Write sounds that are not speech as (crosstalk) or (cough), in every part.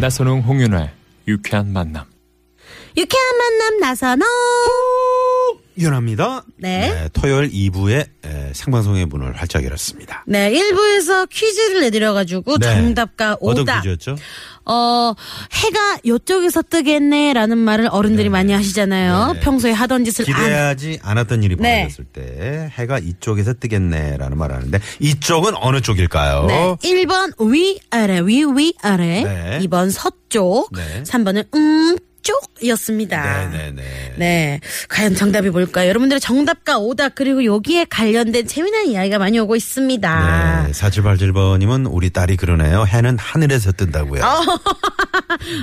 나선홍 홍윤아의 유쾌한 만남. 유쾌한 만남 나선호. 윤합니다. 네. 토요일 2부의 생방송의 문을 활짝 열었습니다. 네, 1부에서 퀴즈를 내드려가지고 네. 정답과 어떤 오답. 퀴즈였죠? 어, 해가 요쪽에서 뜨겠네 라는 말을 어른들이 많이 하시잖아요. 네. 평소에 하던 짓을 안. 기대하지 않았던 일이 네. 벌어졌을 때 해가 이쪽에서 뜨겠네라는 말을 하는데 이쪽은 어느 쪽일까요? 네. 1번 위아래, 위, 위아래. 네. 2번 서쪽. 네. 3번은 음, 쪽이었습니다. 네네네. 네. 과연 정답이 뭘까요? 여러분들의 정답과 오답, 그리고 여기에 관련된 재미난 이야기가 많이 오고 있습니다. 네, 4787번님은 우리 딸이 그러네요. 해는 하늘에서 뜬다고요.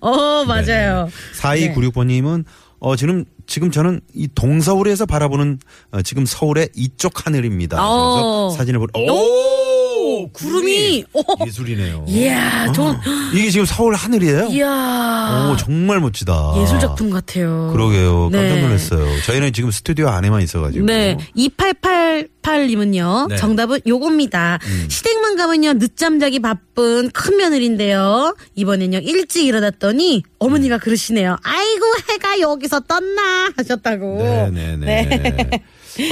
어, (laughs) 맞아요. 네. 4296번님은 어, 지금, 지금 저는 이 동서울에서 바라보는 어, 지금 서울의 이쪽 하늘입니다. 어. 그래서 사진을 보고, 오! 오! 구름이! 오! 예술이네요. 이야, 전, 이게 지금 서울 하늘이에요? 이야. 오, 정말 멋지다. 예술 작품 같아요. 그러게요. 깜짝 네. 놀랐어요. 저희는 지금 스튜디오 안에만 있어가지고. 네. 2888님은요. 네. 음. 정답은 요겁니다. 시댁만 가면요. 늦잠 자기 바쁜 큰 며느리인데요. 이번엔요. 일찍 일어났더니 어머니가 그러시네요. 아이고, 해가 여기서 떴나 하셨다고. 네네네.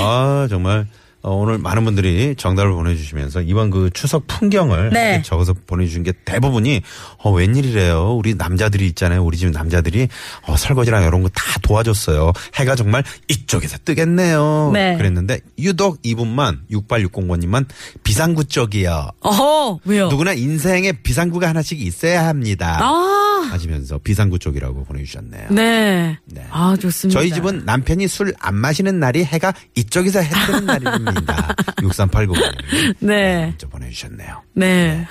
아, 정말. 어, 오늘 많은 분들이 정답을 보내주시면서 이번 그 추석 풍경을 네. 적어서 보내주신 게 대부분이 어, 웬일이래요. 우리 남자들이 있잖아요. 우리 집 남자들이 어, 설거지랑 이런 거 다 도와줬어요. 해가 정말 이쪽에서 뜨겠네요. 네. 그랬는데 유독 이분만 6860번님만 비상구 쪽이요. 어허, 왜요? 누구나 인생에 비상구가 하나씩 있어야 합니다. 아, 하시면서 비상구 쪽이라고 보내주셨네요. 네. 네. 아, 좋습니다. 저희 집은 남편이 술 안 마시는 날이 해가 이쪽에서 해 뜨는 (laughs) 날입니다. 6389번 네. 문자 보내주셨네요. 네.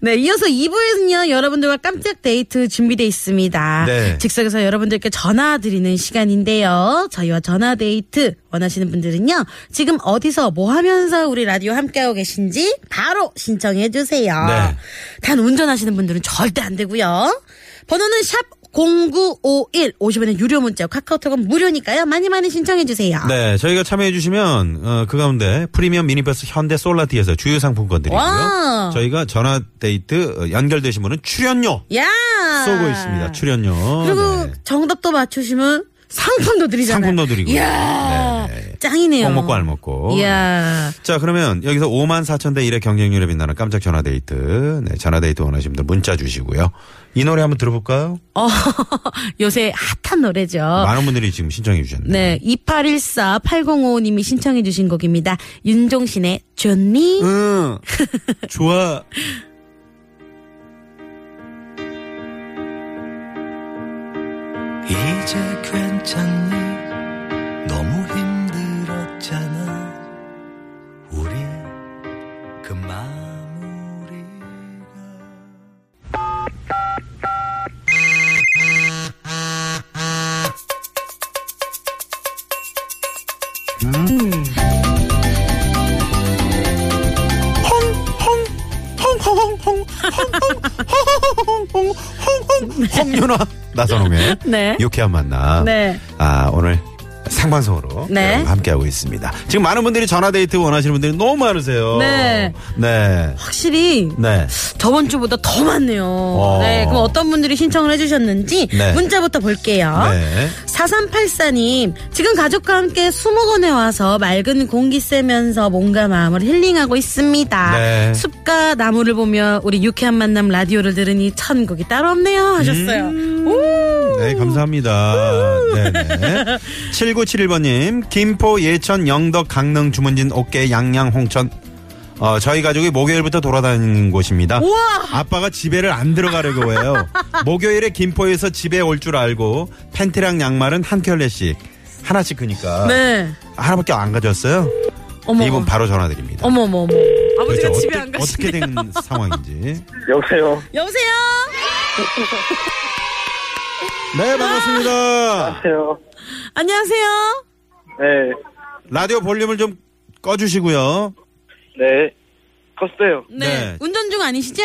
네, (laughs) 이어서 2부에는요, 여러분들과 깜짝 데이트 준비되어 있습니다. 네. 즉석에서 여러분들께 전화 드리는 시간인데요. 저희와 전화 데이트 원하시는 분들은요, 지금 어디서 뭐 하면서 우리 라디오 함께하고 계신지 바로 신청해 주세요. 네. 단 운전하시는 분들은 절대 안 되고요. 번호는 샵 0951 50원의 유료 문자 카카오톡은 무료니까요. 많이 많이 신청해 주세요. 네, 저희가 참여해 주시면 어, 그 가운데 프리미엄 미니버스 현대 솔라티에서 주요 상품권 드리고요. 와. 저희가 전화 데이트 어, 연결되신 분은 출연료 야! 쏘고 있습니다. 출연료. 그리고 네. 정답도 맞추시면 상품도 드리잖아요. 상품도 드리고요. 이야, 네, 네. 짱이네요. 꿩 먹고 알 먹고. 이야. 자, 그러면 여기서 5만 4천 대 1의 경쟁률에 빛나는 깜짝 전화 데이트. 네, 전화 데이트 원하시는 분들 문자 주시고요. 이 노래 한번 들어볼까요? 어, (laughs) 요새 핫한 노래죠. 많은 분들이 지금 신청해 주셨네요. 네, 2814-8055님이 신청해 주신 곡입니다. 윤종신의 좋니? 응. (laughs) 좋아. 이제 괜찮니? 너무 나선홍의 (laughs) 네. 유쾌한 만남. 네. 아 오늘 생방송으로 네. 함께하고 있습니다. 지금 많은 분들이 전화데이트 원하시는 분들이 너무 많으세요. 네. 네. 확실히 네. 저번 주보다 더 많네요. 네, 그럼 어떤 분들이 신청을 해주셨는지 네. 문자부터 볼게요. 네. 4384님, 지금 가족과 함께 수목원에 와서 맑은 공기 쐬면서 몸과 마음을 힐링하고 있습니다. 네. 숲과 나무를 보며 우리 유쾌한 만남 라디오를 들으니 천국이 따로 없네요. 하셨어요. 오! 네, 감사합니다. 네네. 7971번님, 김포, 예천, 영덕, 강릉, 주문진, 옥계, 양양, 홍천. 어, 저희 가족이 목요일부터 돌아다니는 곳입니다. 우와! 아빠가 집에를 안 들어가려고 해요. 목요일에 김포에서 집에 올 줄 알고 팬티랑 양말은 한 켤레씩 하나씩 그니까 네. 하나밖에 안 가져왔어요. 어머. 이분 바로 전화드립니다. 어머머머. 아버지가 도대체 집에 어떻게, 안 가시네요. 어떻게 된 상황인지. 여보세요. 여보세요? (laughs) 네, 반갑습니다. 안녕하세요. 안녕하세요? 네, 라디오 볼륨을 좀 꺼주시고요. 네. 컸어요. 네. 네. 운전 중 아니시죠?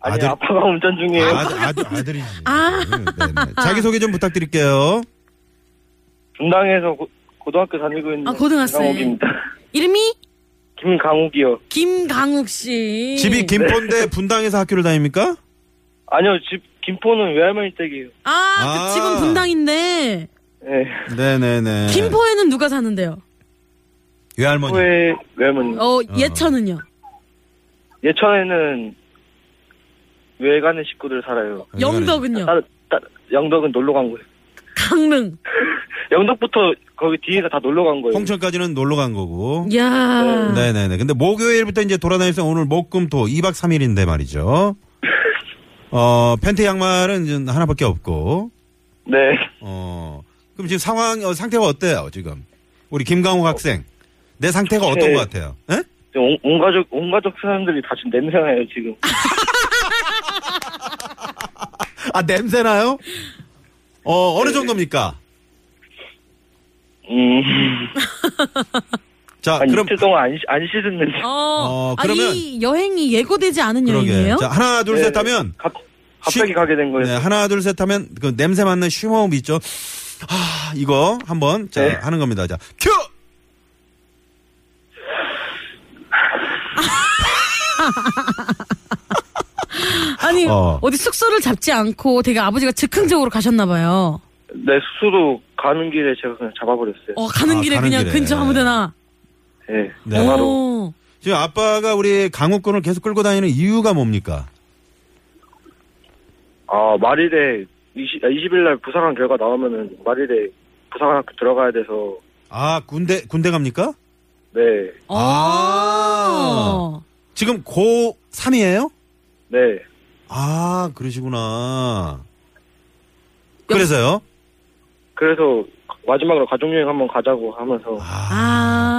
아니, 아들- 아빠가 운전 중이에요. 아, 아들, 아들이지. 아. 자기소개 좀 부탁드릴게요. 분당에서 고, 고등학교 다니고 있는 아, 고등학생. 김강욱입니다. 이름이 김강욱이요. 김강욱 씨. 집이 김포인데 분당에서 학교를 다닙니까? 아니요, 집 김포는 외할머니 댁이에요. 아, 아. 그 집은 분당인데 네. 네네네. 김포에는 누가 사는데요? 외할머니. 후에 외할머니. 어, 예천은요? 예천에는 외가는 식구들 살아요. 영덕은요? 따, 따, 영덕은 놀러 간 거예요. 강릉. (laughs) 영덕부터 거기 뒤에가 다 놀러 간 거예요. 홍천까지는 놀러 간 거고. 야 네 네네. 근데 목요일부터 이제 돌아다니면서 오늘 목금토 2박 3일인데 말이죠. 어, 팬티 양말은 이제 하나밖에 없고. 네. 어, 그럼 지금 상황, 어, 상태가 어때요, 지금? 우리 김강욱 학생. 내 상태가 어떤 네. 것 같아요? 예? 온, 온 가족, 온 가족 사람들이 다 지금 냄새나요, 지금. (laughs) 아, 냄새나요? 어, 어느 정도입니까? 음, 자, 한 그럼. 이틀 동안 안, 씻- 안 냄새. 어, 어, 아, 그러면- 이 여행이 예고되지 않은 그러게. 여행이에요? 자, 하나, 둘, 네. 셋 하면. 갑, 갑자기 쉬- 가게 된 거예요. 네, 하나, 둘, 셋 하면 그 냄새 맡는 쉼호흡 있죠? 아, 이거 한번 자, 네. 하는 겁니다. 자, 큐! (laughs) 아니, 어. 어. 디 숙소를 잡지 않고 되게 아버지가 즉흥적으로 가셨나 봐요. 네, 수수로 가는 길에 제가 그냥 잡아버렸어요. 어, 가는 아, 길에 가는 그냥 길에. 근처 아무 데나. 네. 네. 전화로. 오. 지금 아빠가 우리 강욱군을 계속 끌고 다니는 이유가 뭡니까? 아, 말일에 20, 20일 날 부상한 결과 나오면은 말일에 부상학교 들어가야 돼서, 아, 군대, 군대 갑니까? 네, 아. 지금 고3이에요? 네. 아, 그러시구나. 그래서요? 그래서 마지막으로 가족여행 한번 가자고 하면서, 아.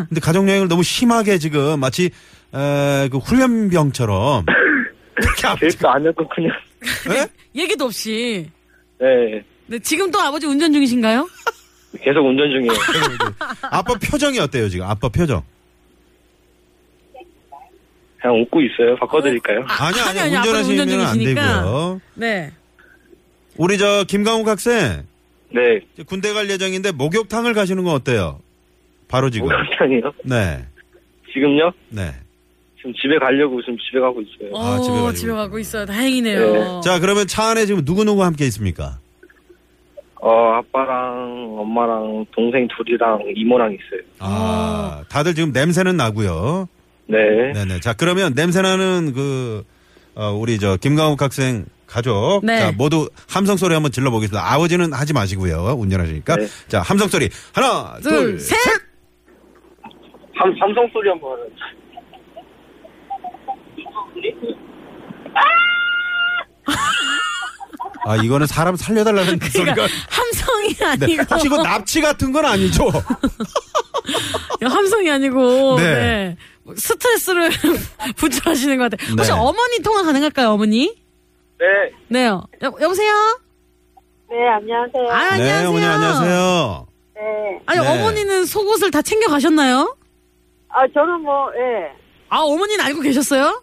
아. 근데 가족여행을 너무 심하게 지금 마치, 에, 그 훈련병처럼. (laughs) 계획도 안 했고 그냥, 예? 얘기도 없이. 네, 네, 지금 또 아버지 운전 중이신가요? 계속 운전 중이에요. (laughs) 아빠 표정이 어때요, 지금? 아빠 표정. 그냥 웃고 있어요. 바꿔드릴까요? 아니요, 아니, 아니요. 아니, 아빠는 운전하시면 운전 안 중이시니까. 되고요. 네. 우리 저 김강욱 학생 네, 이제 군대 갈 예정인데 목욕탕을 가시는 건 어때요? 바로 지금. 목욕탕이요? 네. 지금요? 네. 지금 집에 가려고 지금 집에 가고 있어요. 어, 아, 집에 가려고 집에 가고 있어요. 다행이네요. 자, 그러면 차 안에 지금 누구누구 함께 있습니까? 어, 아빠랑 엄마랑 동생 둘이랑 이모랑 있어요. 아, 다들 지금 냄새는 나고요. 네. 네네. 자, 그러면 냄새나는 그, 어, 우리 저 김강욱 학생 가족. 네. 자, 모두 함성 소리 한번 질러보겠습니다. 아버지는 하지 마시고요. 운전하시니까. 네. 자, 함성 소리. 하나, 둘, 둘, 셋. 셋. 삼, 삼성 소리 한번 하자. 아, 이거는 사람 살려달라는 그 소리가. 그러니까 함성이 네. 아니고. 혹시 이거 납치 같은 건 아니죠? (laughs) 함성이 아니고. 네. 네. 뭐 스트레스를 (laughs) 분출하시는 것 같아요. 혹시 네. 어머니 통화 가능할까요, 어머니? 네. 네요. 여, 여보세요? 네, 안녕하세요. 아, 네, 안녕하세요. 어머니 안녕하세요. 네. 아니, 네. 어머니는 속옷을 다 챙겨 가셨나요? 아, 저는 뭐, 예. 아, 어머니는 알고 계셨어요?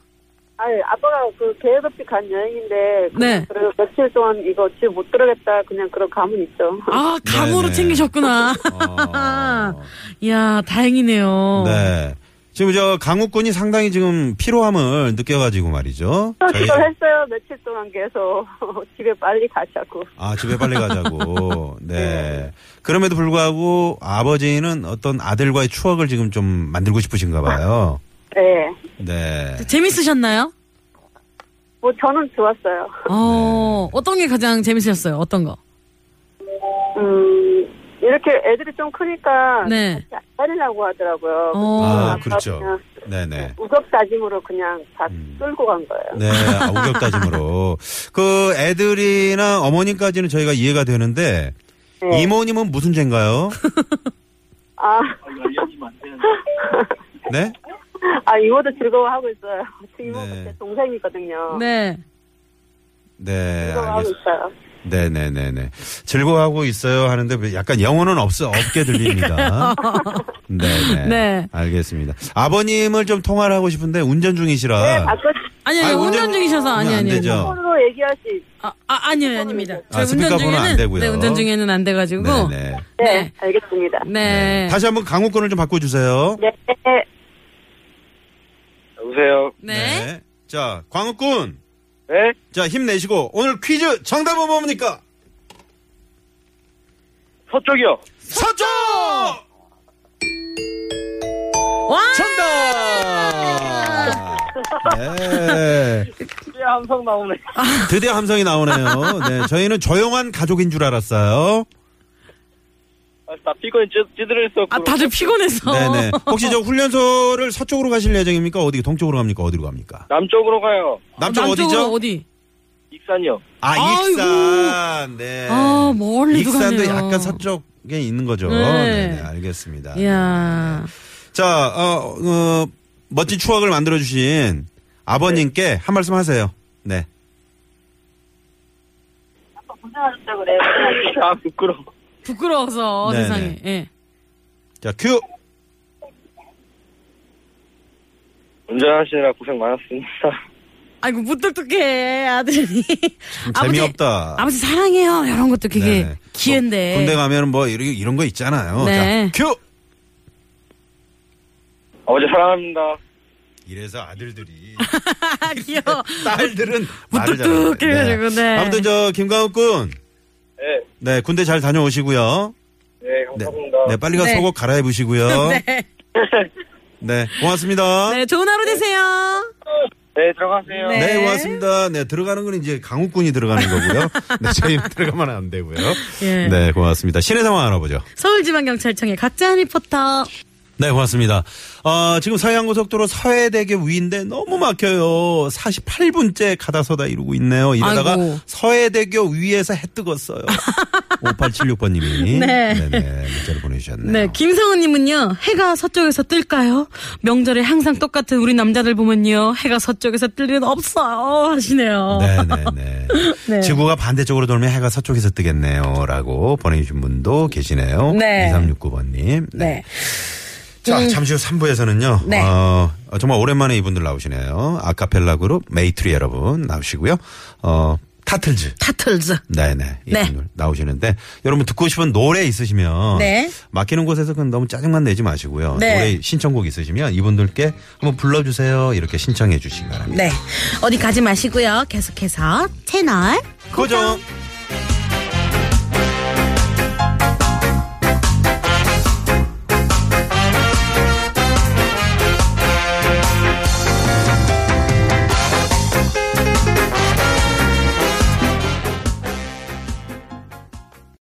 아니, 아빠가 그 계획 없이 간 여행인데. 그- 네. 그리고 며칠 동안 이거 집 못 들어겠다. 그냥 그런 감은 있죠. 아, 감으로 네네. 챙기셨구나. 어. (laughs) 이야, 다행이네요. 네. 지금 저 강욱군이 상당히 지금 피로함을 느껴가지고 말이죠. 저희- 기도했어요. 며칠 동안 계속. (laughs) 집에 빨리 가자고. 아, 집에 빨리 가자고. (laughs) 네. 그럼에도 불구하고 아버지는 어떤 아들과의 추억을 지금 좀 만들고 싶으신가 봐요. 네. 네. 재밌으셨나요? 뭐, 저는 좋았어요. 어, 어떤 게 가장 재밌으셨어요? 어떤 거? 음, 이렇게 애들이 좀 크니까. 네. 같이 안 다니려고 하더라고요. 어. 아, 그렇죠. 그냥 네네. 우격 다짐으로 그냥 다 음. 끌고 간 거예요. 네, 아, 우격 다짐으로. (laughs) 그 애들이나 어머님까지는 저희가 이해가 되는데, 네. 이모님은 무슨 죄인가요? (laughs) 아, (laughs) 네? 아, 이모도 즐거워하고 있어요. 저 이모가 네. 제 동생이거든요. 네. 네, 즐거워하고 알겠습니다. 있어요. 네네네네. 즐거워하고 있어요 하는데 약간 영어는 없어, 없게 들립니다. 네네. (laughs) 네. 알겠습니다. 아버님을 좀 통화를 하고 싶은데 운전 중이시라. 아까 아니, 아니, 아니, 운전 운전- 중이셔서 아니, 안 아니. 되죠. 폰으로 얘기할 수 있... 아, 아 아니요, 아닙니다. 아, 저희 운전 스피커폰은 안 중에는 되고요. 네, 운전 중에는 안 돼가지고. 네 네. 네, 네. 알겠습니다. 네. 다시 한번 강호권을 좀 바꿔주세요. 네. 여보세요. 네. 자, 광욱군. 네? 자, 힘내시고. 오늘 퀴즈 정답은 뭡니까? 서쪽이요. 서쪽! 와! 정답! 네. 예, 함성 나오네. (laughs) 드디어 함성이 나오네요. 네, 저희는 조용한 가족인 줄 알았어요. 아, 나 피곤이 찌, 찌들어 있었고. 아, 다들 피곤해서. 네네. 혹시 저 훈련소를 서쪽으로 가실 예정입니까? 어디, 동쪽으로 갑니까? 어디로 갑니까? 남쪽으로 가요. 남쪽 남쪽으로 어디죠? 어디? 익산이요. 아, 아이고. 익산. 네. 아, 멀리도 익산도 가네요. 약간 서쪽에 있는 거죠. 네. 네, 네, 알겠습니다. 이야. 자, 어, 어, 멋진 추억을 만들어주신 아버님께 한 말씀 하세요. 네. 고생하셨다고 (laughs) 그래요. 아, 부끄러워. 부끄러워서 네네. 세상에. 예. 자, 큐! 운전하시느라 고생 많았습니다. 아이고 무뚝뚝해 아들이. 아버지, 재미없다. 아버지 사랑해요. 이런 것도 그게 네네. 기회인데. 뭐 군대 가면 뭐 이런, 이런 거 있잖아요. 네. 자, 큐! 아버지 사랑합니다. 이래서 아들들이 아, (laughs) 귀여워. (laughs) 딸들은 무뚝뚝 잘하네. 해가지고, 네. 아무튼 저 김강욱 군, 네, 네 군대 잘 다녀오시고요. 네, 네, 감사합니다. 네 빨리 가서 네. 속옷 갈아입으시고요. (laughs) 네. 네. 고맙습니다. 네. 네, 좋은 하루 되세요. 네, 들어가세요. 네. 고맙습니다. 네, 들어가는 건 이제 강욱 군이 들어가는 거고요. 네, 저희 들어가면 안 되고요. 예. 네, 고맙습니다. 시내 상황 알아보죠. 서울지방경찰청의 각자한 리포터. 네, 고맙습니다. 어, 지금 서해안고속도로 서해대교 위인데 너무 막혀요. 48분째 가다서다 이러고 있네요. 이러다가 아이고. 서해대교 위에서 해 뜨겠어요. (laughs) 5876번님이. 네. 네네, 문자를 보내주셨네요. 네, 김성은님은요, 해가 서쪽에서 뜰까요? 명절에 항상 똑같은 우리 남자들 보면요, 해가 서쪽에서 뜰 일은 없어요. 하시네요. 네네네. (laughs) 네. 지구가 반대쪽으로 돌면 해가 서쪽에서 뜨겠네요. 라고 보내주신 분도 계시네요. 네. 2369번님. 네. 자, 잠시 후 3부에서는요. 네. 어, 어, 정말 오랜만에 이분들 나오시네요. 아카펠라 그룹 메이트리 여러분 나오시고요. 어, 타틀즈. 타틀즈. 네네. 네. 이분들 나오시는데 여러분 듣고 싶은 노래 있으시면 네. 맡기는 곳에서 그건 너무 짜증만 내지 마시고요. 네. 노래 신청곡 있으시면 이분들께 한번 불러주세요. 이렇게 신청해 주시기 바랍니다. 네. 어디 가지 마시고요. 계속해서 채널 고정.